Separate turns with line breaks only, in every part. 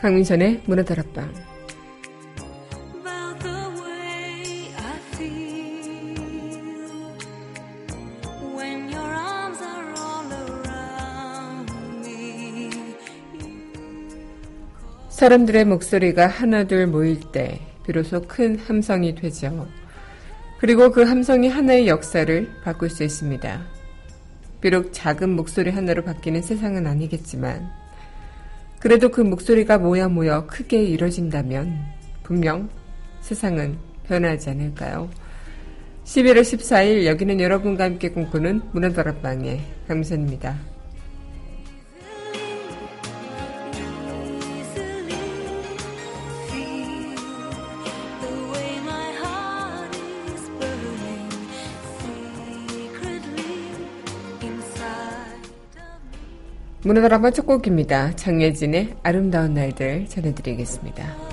강민선의 문화다락방 사람들의 목소리가 하나둘 모일 때 비로소 큰 함성이 되죠. 그리고 그 함성이 하나의 역사를 바꿀 수 있습니다. 비록 작은 목소리 하나로 바뀌는 세상은 아니겠지만 그래도 그 목소리가 모여 모여 크게 이뤄진다면 분명 세상은 변하지 않을까요? 11월 14일 여기는 여러분과 함께 꿈꾸는 문화다락방의 강선입니다. 문화드라마 첫 곡입니다. 장예진의 아름다운 날들 전해드리겠습니다.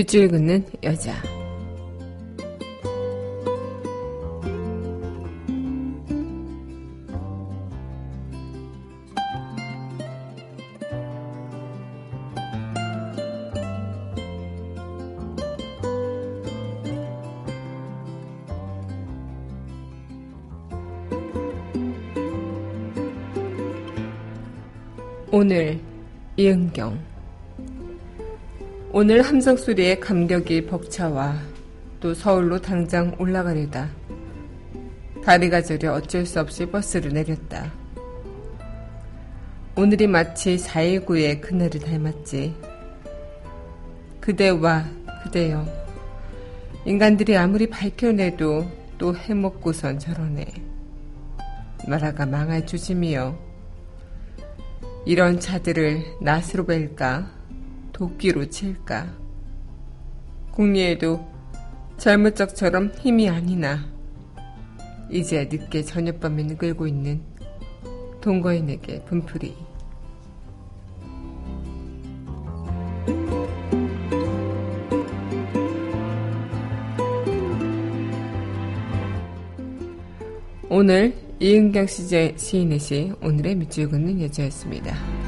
밑줄 긋는 여자. 오늘 이은경 오늘 함성 소리에 감격이 벅차와 또 서울로 당장 올라가려다. 다리가 저려 어쩔 수 없이 버스를 내렸다. 오늘이 마치 4.19의 그날을 닮았지. 그대와 그대여. 인간들이 아무리 밝혀내도 또 해먹고선 저러네. 나라가 망할 조짐이여. 이런 차들을 낫으로 뵐까? 도끼로 칠까? 궁리에도 젊은 적처럼 힘이 아니나 이제 늦게 저녁밤에 끌고 있는 동거인에게 분풀이 오늘 이은경 시인의 시 오늘의 밑줄 긋는 여자였습니다.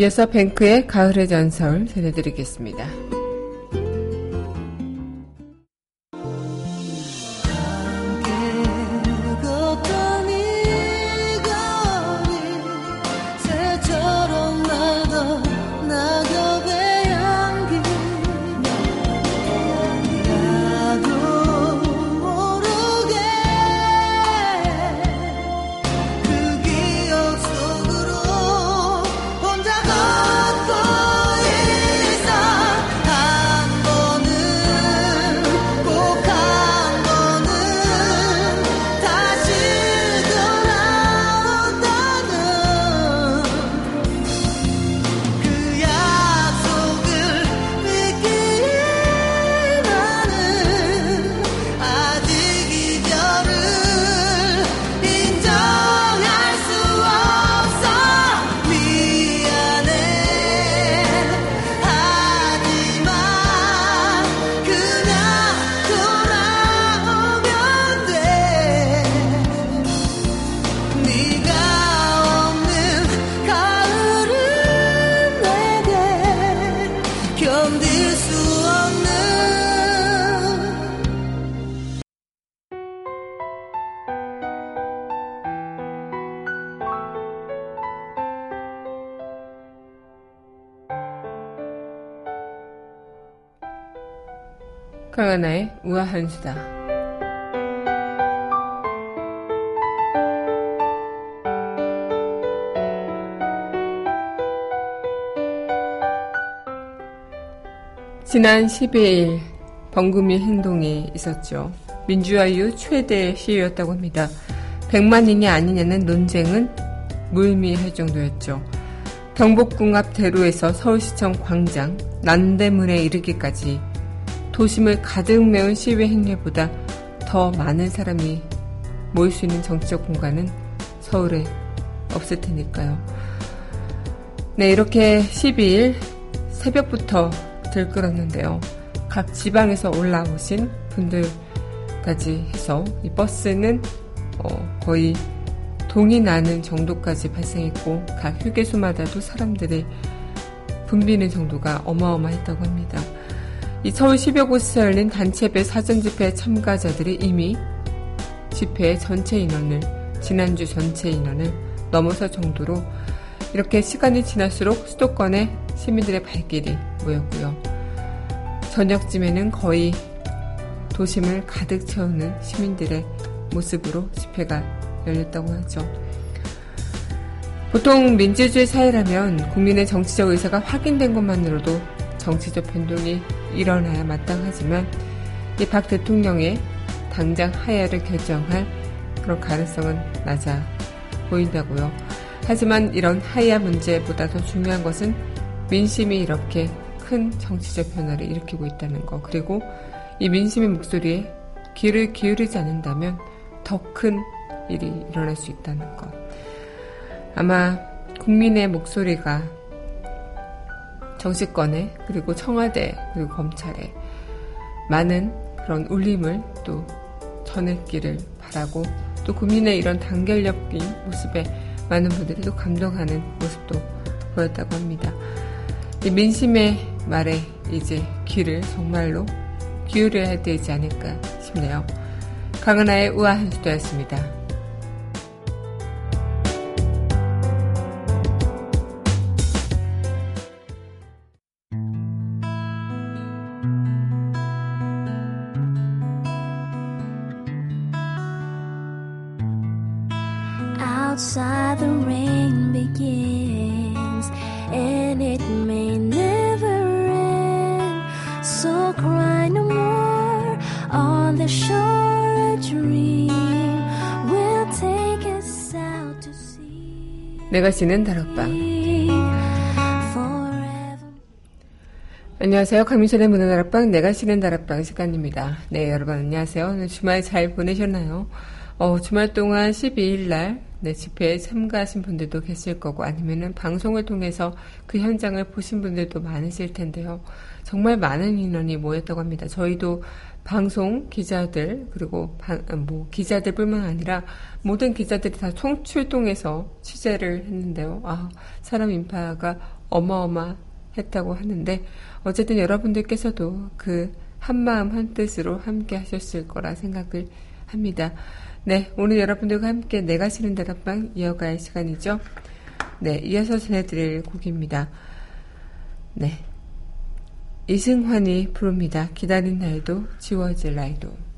이어서 뱅크의 가을의 전설 전해드리겠습니다.
강하나의 우아한 수다. 지난 12일 범금이 행동이 있었죠. 민주화 이후 최대 시위였다고 합니다. 100만인이 아니냐는 논쟁은 무의미할 정도였죠. 경복궁 앞 대로에서 서울시청 광장, 난대문에 이르기까지 도심을 가득 메운 시위 행렬보다 더 많은 사람이 모일 수 있는 정치적 공간은 서울에 없을 테니까요. 네, 이렇게 12일 새벽부터 들끓었는데요. 각 지방에서 올라오신 분들까지 해서 이 버스는 어 거의 동이 나는 정도까지 발생했고 각 휴게소마다도 사람들이 붐비는 정도가 어마어마했다고 합니다. 이 서울 10여 곳에서 열린 단체배 사전 집회 참가자들이 이미 집회 전체 인원을 지난주 전체 인원을 넘어설 정도로 이렇게 시간이 지날수록 수도권의 시민들의 발길이 모였고요. 저녁쯤에는 거의 도심을 가득 채우는 시민들의 모습으로 집회가 열렸다고 하죠. 보통 민주주의 사회라면 국민의 정치적 의사가 확인된 것만으로도 정치적 변동이 일어나야 마땅하지만 이 박 대통령의 당장 하야를 결정할 그런 가능성은 낮아 보인다고요. 하지만 이런 하야 문제보다 더 중요한 것은 민심이 이렇게 큰 정치적 변화를 일으키고 있다는 것. 그리고 이 민심의 목소리에 귀를 기울이지 않는다면 더 큰 일이 일어날 수 있다는 것. 아마 국민의 목소리가 정치권에 그리고 청와대 그리고 검찰에 많은 그런 울림을 또 전했기를 바라고 또 국민의 이런 단결력인 모습에 많은 분들이 또 감동하는 모습도 보였다고 합니다. 민심의 말에 이제 귀를 정말로 기울여야 되지 않을까 싶네요. 강은하의 우아한 수도였습니다. 내가 지는 다락방. 안녕하세요. 강민선의 문화 다락방, 내가 지는 다락방 시간입니다. 네, 여러분 안녕하세요. 오늘 주말 잘 보내셨나요? 어, 주말 동안 12일 날, 네, 집회에 참가하신 분들도 계실 거고, 아니면은 방송을 통해서 그 현장을 보신 분들도 많으실 텐데요. 정말 많은 인원이 모였다고 합니다. 저희도 방송 기자들 그리고 방, 아, 뭐 기자들뿐만 아니라 모든 기자들이 다 총출동해서 취재를 했는데요. 아 사람 인파가 어마어마했다고 하는데 어쨌든 여러분들께서도 그 한마음 한뜻으로 함께 하셨을 거라 생각을 합니다. 네, 오늘 여러분들과 함께 내가 쓰는 다락방 이어갈 시간이죠. 네, 이어서 전해드릴 곡입니다. 네. 이승환이 부릅니다. 기다린 날도 지워질 날도.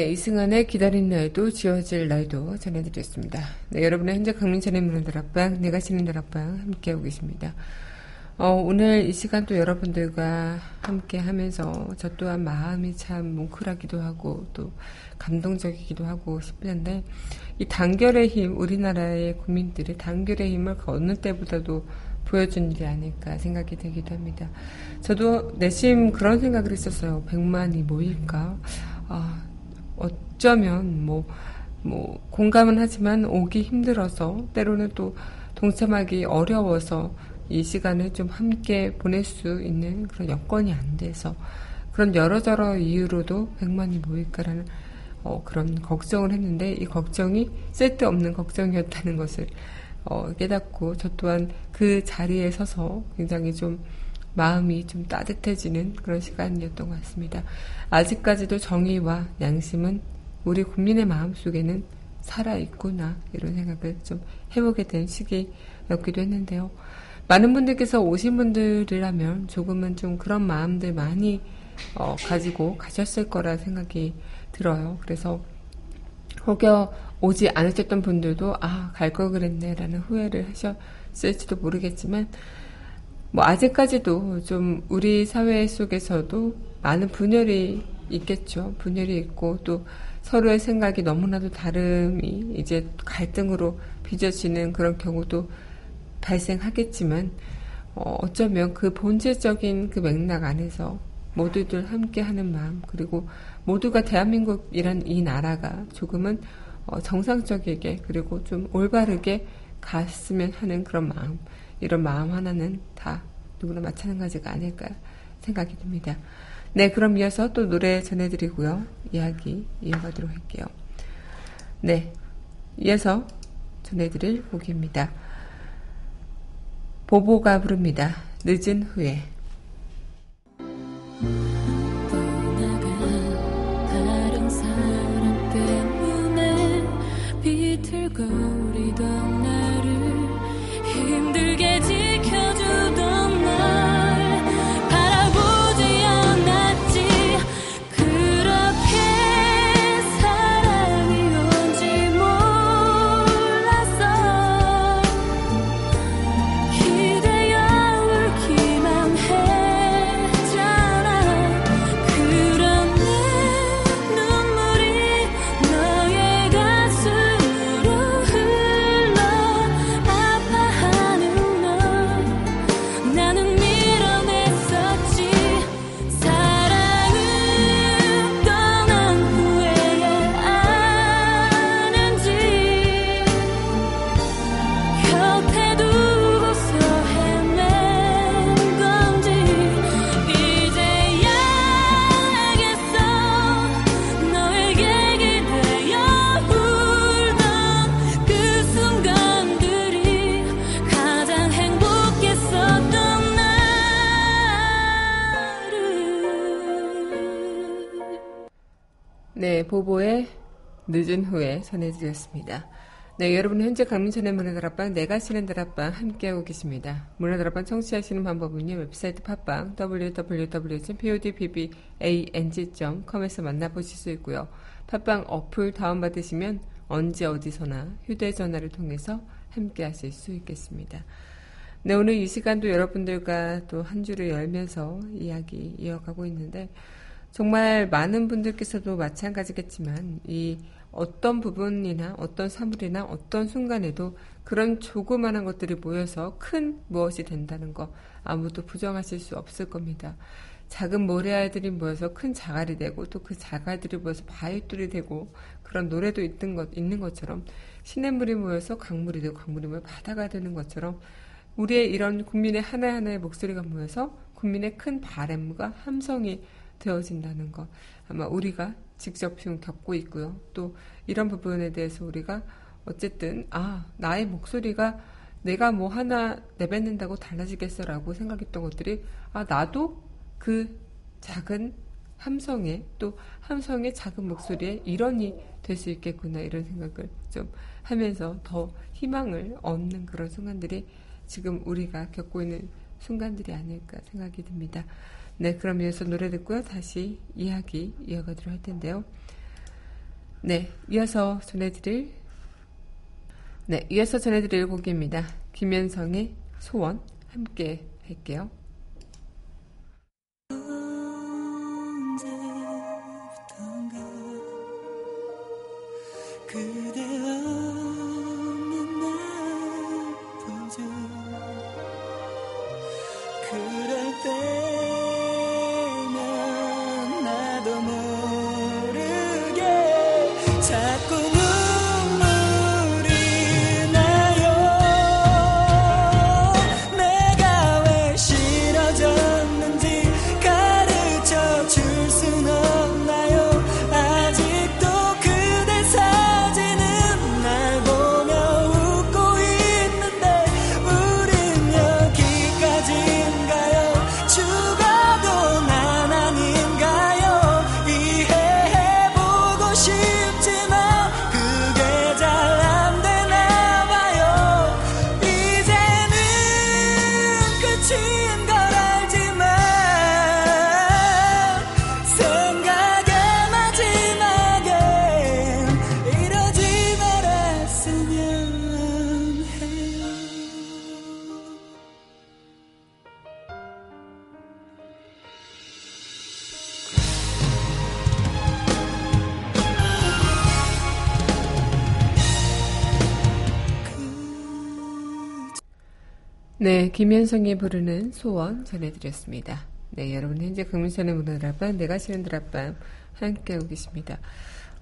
네, 이승환의 기다린 날도 지워질 날도 전해드렸습니다. 네, 여러분의 현재 강민찬의 문화들 앞방, 내가 날 앞방 함께하고 계십니다. 어, 오늘 이 시간 또 여러분들과 함께 하면서 저 또한 마음이 참 뭉클하기도 하고 또 감동적이기도 하고 싶은데 이 단결의 힘, 우리나라의 국민들이 단결의 힘을 그 어느 때보다도 보여준 일이 아닐까 생각이 되기도 합니다. 저도 내심 그런 생각을 했었어요. 100만이 모일까? 아, 어쩌면 뭐, 뭐, 공감은 하지만 오기 힘들어서, 때로는 또 동참하기 어려워서 이 시간을 좀 함께 보낼 수 있는 그런 여건이 안 돼서 그런 여러저러 이유로도 100만이 모일까라는 어, 그런 걱정을 했는데 이 걱정이 쓸데없는 걱정이었다는 것을 어, 깨닫고 저 또한 그 자리에 서서 굉장히 좀 마음이 좀 따뜻해지는 그런 시간이었던 것 같습니다. 아직까지도 정의와 양심은 우리 국민의 마음 속에는 살아있구나 이런 생각을 좀 해보게 된 시기였기도 했는데요. 많은 분들께서 오신 분들이라면 조금은 좀 그런 마음들 많이 어, 가지고 가셨을 거라 생각이 들어요. 그래서 혹여 오지 않으셨던 분들도 아, 갈 걸 그랬네 라는 후회를 하셨을지도 모르겠지만 뭐 아직까지도 좀 우리 사회 속에서도 많은 분열이 있겠죠. 분열이 있고 또 서로의 생각이 너무나도 다름이 이제 갈등으로 빚어지는 그런 경우도 발생하겠지만 어, 어쩌면 그 본질적인 그 맥락 안에서 모두들 함께 하는 마음 그리고 모두가 대한민국이란 이 나라가 조금은 어, 정상적이게 그리고 좀 올바르게 갔으면 하는 그런 마음 이런 마음 하나는 다 누구나 마찬가지가 아닐까 생각이 듭니다. 네, 그럼 이어서 또 노래 전해드리고요. 이야기 이어가도록 할게요. 네, 이어서 전해드릴 곡입니다. 보보가 부릅니다. 늦은 후에. 보보의 늦은 후에 전해드렸습니다. 네, 여러분 현재 강민선의 문화다락방 내가 쉬는 다락방 함께하고 계십니다. 문화다락방 청취하시는 방법은요. 웹사이트 팟빵 www.podbbang.com에서 만나보실 수 있고요. 팟빵 어플 다운받으시면 언제 어디서나 휴대전화를 통해서 함께하실 수 있겠습니다. 네, 오늘 이 시간도 여러분들과 또 한 주를 열면서 이야기 이어가고 있는데 정말 많은 분들께서도 마찬가지겠지만 이 어떤 부분이나 어떤 사물이나 어떤 순간에도 그런 조그마한 것들이 모여서 큰 무엇이 된다는 거 아무도 부정하실 수 없을 겁니다. 작은 모래알들이 모여서 큰 자갈이 되고 또 그 자갈들이 모여서 바위돌이 되고 그런 노래도 있는, 것, 있는 것처럼 시냇물이 모여서 강물이 되고 강물이 모여 바다가 되는 것처럼 우리의 이런 국민의 하나하나의 목소리가 모여서 국민의 큰 바램과 함성이 되어진다는 것 아마 우리가 직접 지금 겪고 있고요. 또 이런 부분에 대해서 우리가 어쨌든 아 나의 목소리가 내가 뭐 하나 내뱉는다고 달라지겠어라고 생각했던 것들이 아 나도 그 작은 함성에 또 함성의 작은 목소리에 일원이 될 수 있겠구나 이런 생각을 좀 하면서 더 희망을 얻는 그런 순간들이 지금 우리가 겪고 있는 순간들이 아닐까 생각이 듭니다. 네, 그럼 이어서 노래 듣고요. 다시 이야기 이어가도록 할 텐데요. 네, 이어서 전해드릴 네, 이어서 전해드릴 곡입니다. 김현성의 소원 함께 할게요. 김현성이 부르는 소원 전해드렸습니다. 네, 여러분 현재 금민선의 문화들 앞방, 내가 쉬는 들 앞방 함께하고 계십니다.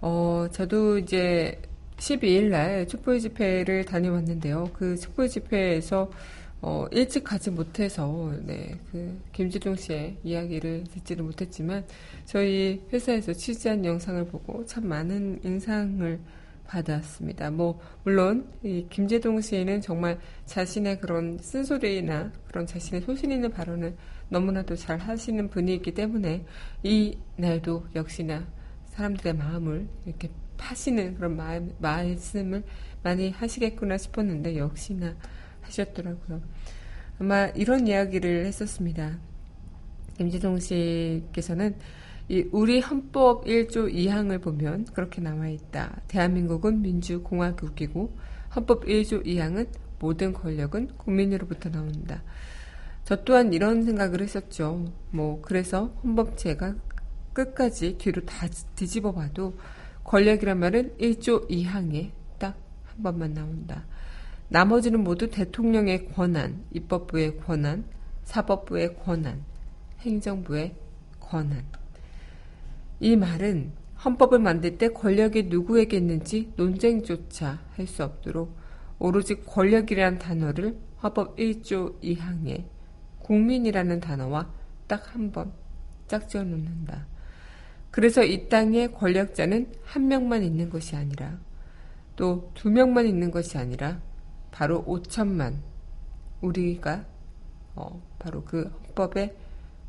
어, 저도 이제 12일 날 촛불 집회를 다녀왔는데요. 그 촛불 집회에서 어, 일찍 가지 못해서, 네, 그, 김지동 씨의 이야기를 듣지를 못했지만, 저희 회사에서 취재한 영상을 보고 참 많은 인상을 받았습니다. 뭐 물론 이 김재동 씨는 정말 자신의 그런 쓴소리나 그런 자신의 소신 있는 발언을 너무나도 잘 하시는 분이기 때문에 이 날도 역시나 사람들의 마음을 이렇게 파시는 그런 마음, 말씀을 많이 하시겠구나 싶었는데 역시나 하셨더라고요. 아마 이런 이야기를 했었습니다. 김재동 씨께서는 이 우리 헌법 1조 2항을 보면 그렇게 나와 있다. 대한민국은 민주공화국이고 헌법 1조 2항은 모든 권력은 국민으로부터 나온다. 저 또한 이런 생각을 했었죠. 뭐 그래서 헌법제가 끝까지 뒤로 다 뒤집어 봐도 권력이란 말은 1조 2항에 딱 한 번만 나온다. 나머지는 모두 대통령의 권한, 입법부의 권한, 사법부의 권한, 행정부의 권한. 이 말은 헌법을 만들 때 권력이 누구에게 있는지 논쟁조차 할 수 없도록 오로지 권력이라는 단어를 헌법 1조 2항에 국민이라는 단어와 딱 한 번 짝지어 놓는다. 그래서 이 땅에 권력자는 한 명만 있는 것이 아니라 또 두 명만 있는 것이 아니라 바로 5천만 우리가 어, 바로 그 헌법의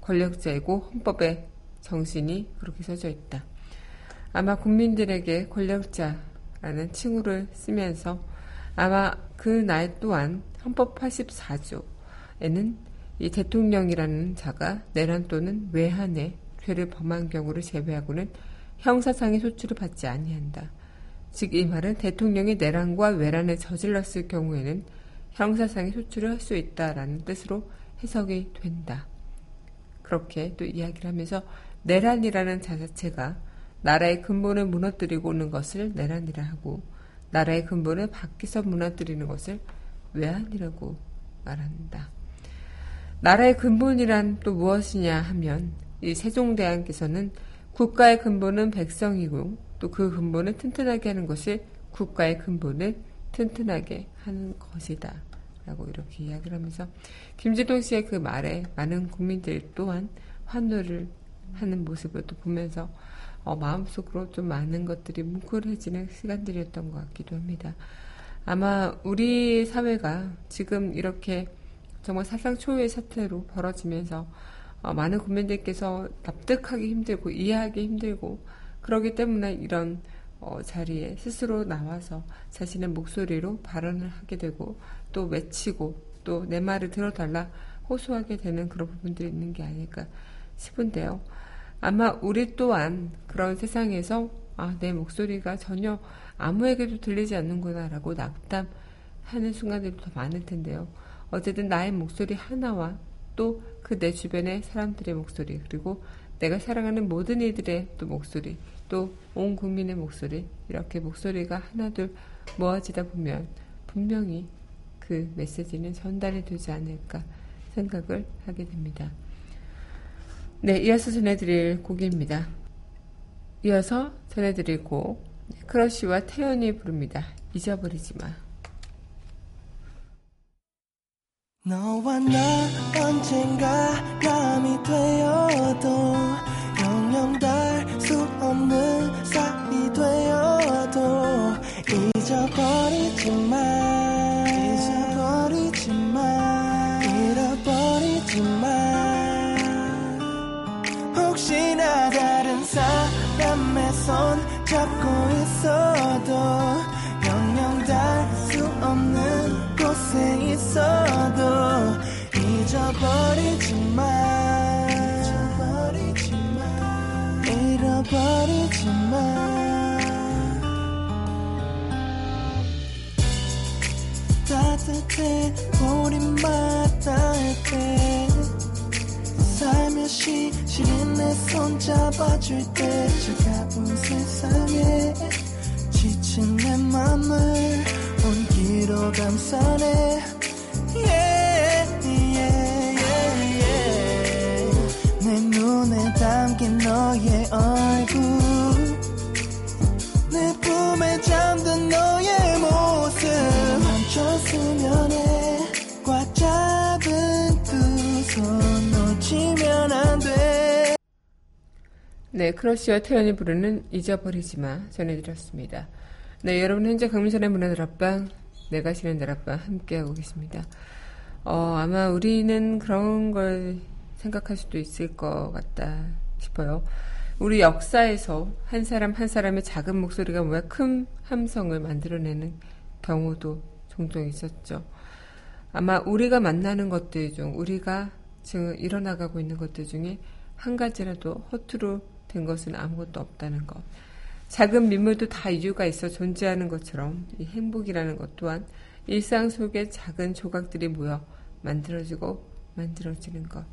권력자이고 헌법의 정신이 그렇게 써져 있다. 아마 국민들에게 권력자라는 칭호를 쓰면서 아마 그 날 또한 헌법 84조에는 이 대통령이라는 자가 내란 또는 외환의 죄를 범한 경우를 제외하고는 형사상의 소출을 받지 아니한다. 즉 이 말은 대통령이 내란과 외란을 저질렀을 경우에는 형사상의 소출을 할 수 있다라는 뜻으로 해석이 된다. 그렇게 또 이야기를 하면서 내란이라는 자체가 나라의 근본을 무너뜨리고 오는 것을 내란이라 하고 나라의 근본을 밖에서 무너뜨리는 것을 외환이라고 말한다. 나라의 근본이란 또 무엇이냐 하면 이 세종대왕께서는 국가의 근본은 백성이고 또 그 근본을 튼튼하게 하는 것이 국가의 근본을 튼튼하게 하는 것이다. 라고 이렇게 이야기를 하면서 김지동 씨의 그 말에 많은 국민들 또한 환호를 하는 모습을 또 보면서 어, 마음속으로 좀 많은 것들이 뭉클해지는 시간들이었던 것 같기도 합니다. 아마 우리 사회가 지금 이렇게 정말 사상 초유의 사태로 벌어지면서 어, 많은 국민들께서 납득하기 힘들고 이해하기 힘들고 그러기 때문에 이런 어, 자리에 스스로 나와서 자신의 목소리로 발언을 하게 되고 또 외치고 또 내 말을 들어달라 호소하게 되는 그런 부분들이 있는 게 아닐까 싶은데요. 아마 우리 또한 그런 세상에서 아, 내 목소리가 전혀 아무에게도 들리지 않는구나라고 낙담하는 순간들이 더 많을 텐데요. 어쨌든 나의 목소리 하나와 또 그 내 주변의 사람들의 목소리 그리고 내가 사랑하는 모든 이들의 또 목소리 또 온 국민의 목소리 이렇게 목소리가 하나둘 모아지다 보면 분명히 그 메시지는 전달이 되지 않을까 생각을 하게 됩니다. 네, 이어서 전해드릴 곡입니다. 이어서 전해드릴 곡 크러쉬와 태연이 부릅니다. 잊어버리지 마.
너와 나 언젠가 남이 되어도 영영 달수 없는 사이 되어도 잊어버리지 마 혹시나 다른 사람의 손 잡고 있어도 영영 달수 없는 곳에 있어도 잊어버리지 마 잊어버리지 마 잃어버리지 마 따뜻해 우리만 따뜻해 살며시 시린 내손 잡아줄 때 차가운 세상에 지친 내 맘을 네,
크러쉬와 태연이 부르는 잊어버리지 마 전해드렸습니다. 네, 여러분 현재 강민선의 문화들 앞방, 내가 날 앞방 함께하고 계십니다. 어, 아마 우리는 그런 걸 생각할 수도 있을 것 같다 싶어요. 우리 역사에서 한 사람 한 사람의 작은 목소리가 뭐야 큰 함성을 만들어내는 경우도 종종 있었죠. 아마 우리가 만나는 것들 중, 우리가 지금 일어나가고 있는 것들 중에 한 가지라도 허투루 된 것은 아무것도 없다는 것. 작은 민물도 다 이유가 있어 존재하는 것처럼 이 행복이라는 것 또한 일상 속의 작은 조각들이 모여 만들어지고 만들어지는 것.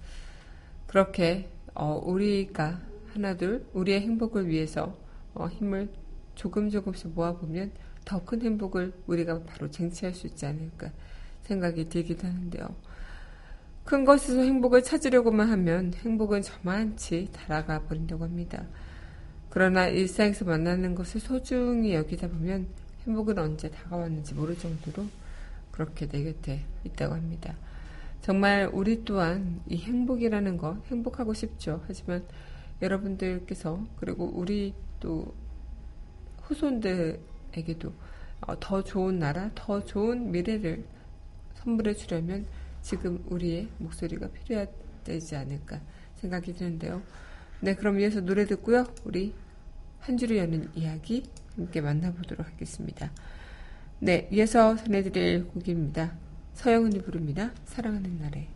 그렇게 어, 우리가 하나둘 우리의 행복을 위해서 어, 힘을 조금 조금씩 모아보면 더 큰 행복을 우리가 바로 쟁취할 수 있지 않을까 생각이 들기도 하는데요. 큰 것에서 행복을 찾으려고만 하면 행복은 저만치 달아가 버린다고 합니다. 그러나 일상에서 만나는 것을 소중히 여기다 보면 행복은 언제 다가왔는지 모를 정도로 그렇게 내 곁에 있다고 합니다. 정말 우리 또한 이 행복이라는 것, 행복하고 싶죠. 하지만 여러분들께서, 그리고 우리 또 후손들에게도 어, 더 좋은 나라, 더 좋은 미래를 선물해 주려면 지금 우리의 목소리가 필요하지 않을까 생각이 드는데요. 네, 그럼 이어서 노래 듣고요. 우리 한 줄을 여는 이야기 함께 만나보도록 하겠습니다. 네, 이어서 전해드릴 곡입니다. 서영은이 부릅니다. 사랑하는 날에.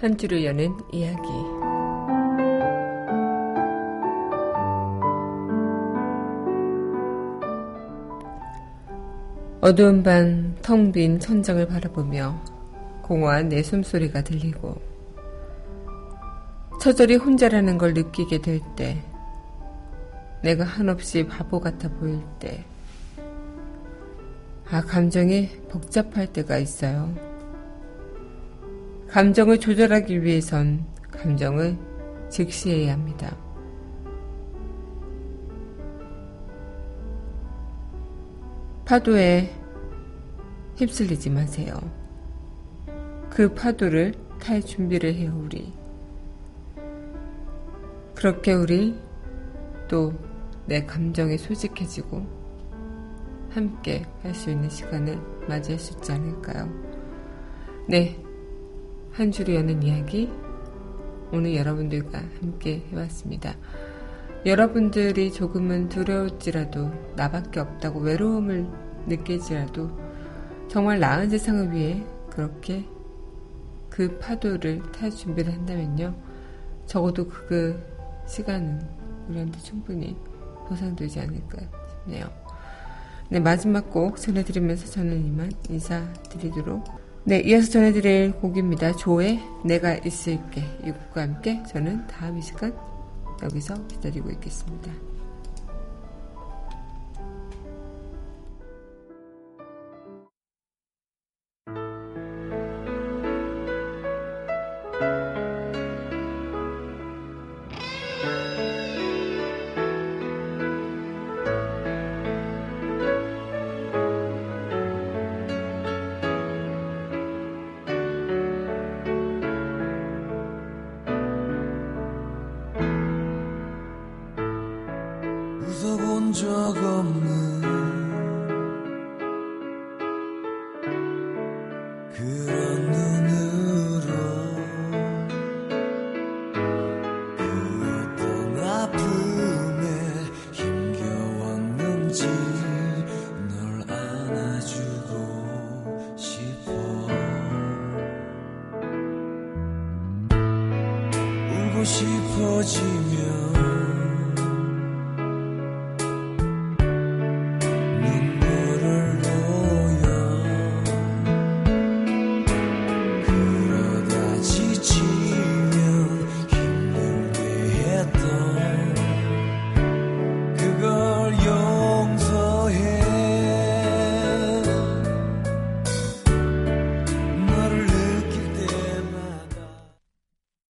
한
줄을 여는 이야기. 어두운 반텅빈 천장을 바라보며 공허한 내 숨소리가 들리고 처절히 혼자라는 걸 느끼게 될 때, 내가 한없이 바보 같아 보일 때, 아, 감정이 복잡할 때가 있어요. 감정을 조절하기 위해선 감정을 직시해야 합니다. 파도에 휩쓸리지 마세요. 그 파도를 탈 준비를 해요, 우리. 그렇게 우리 또 내 감정에 솔직해지고 함께 할 수 있는 시간을 맞이할 수 있지 않을까요? 네. 한 줄이 여는 이야기. 오늘 여러분들과 함께 해왔습니다. 여러분들이 조금은 두려울지라도 나밖에 없다고 외로움을 느낄지라도 정말 나은 세상을 위해 그렇게 그 파도를 탈 준비를 한다면요. 적어도 그 시간은 우리한테 충분히 보상되지 않을까 싶네요. 네, 마지막 곡 전해드리면서 저는 이만 인사드리도록. 네, 이어서 전해드릴 곡입니다. 조의 내가 있을게. 이 곡과 함께 저는 다음 이 시간 여기서 기다리고 있겠습니다.
웃어본 적 없는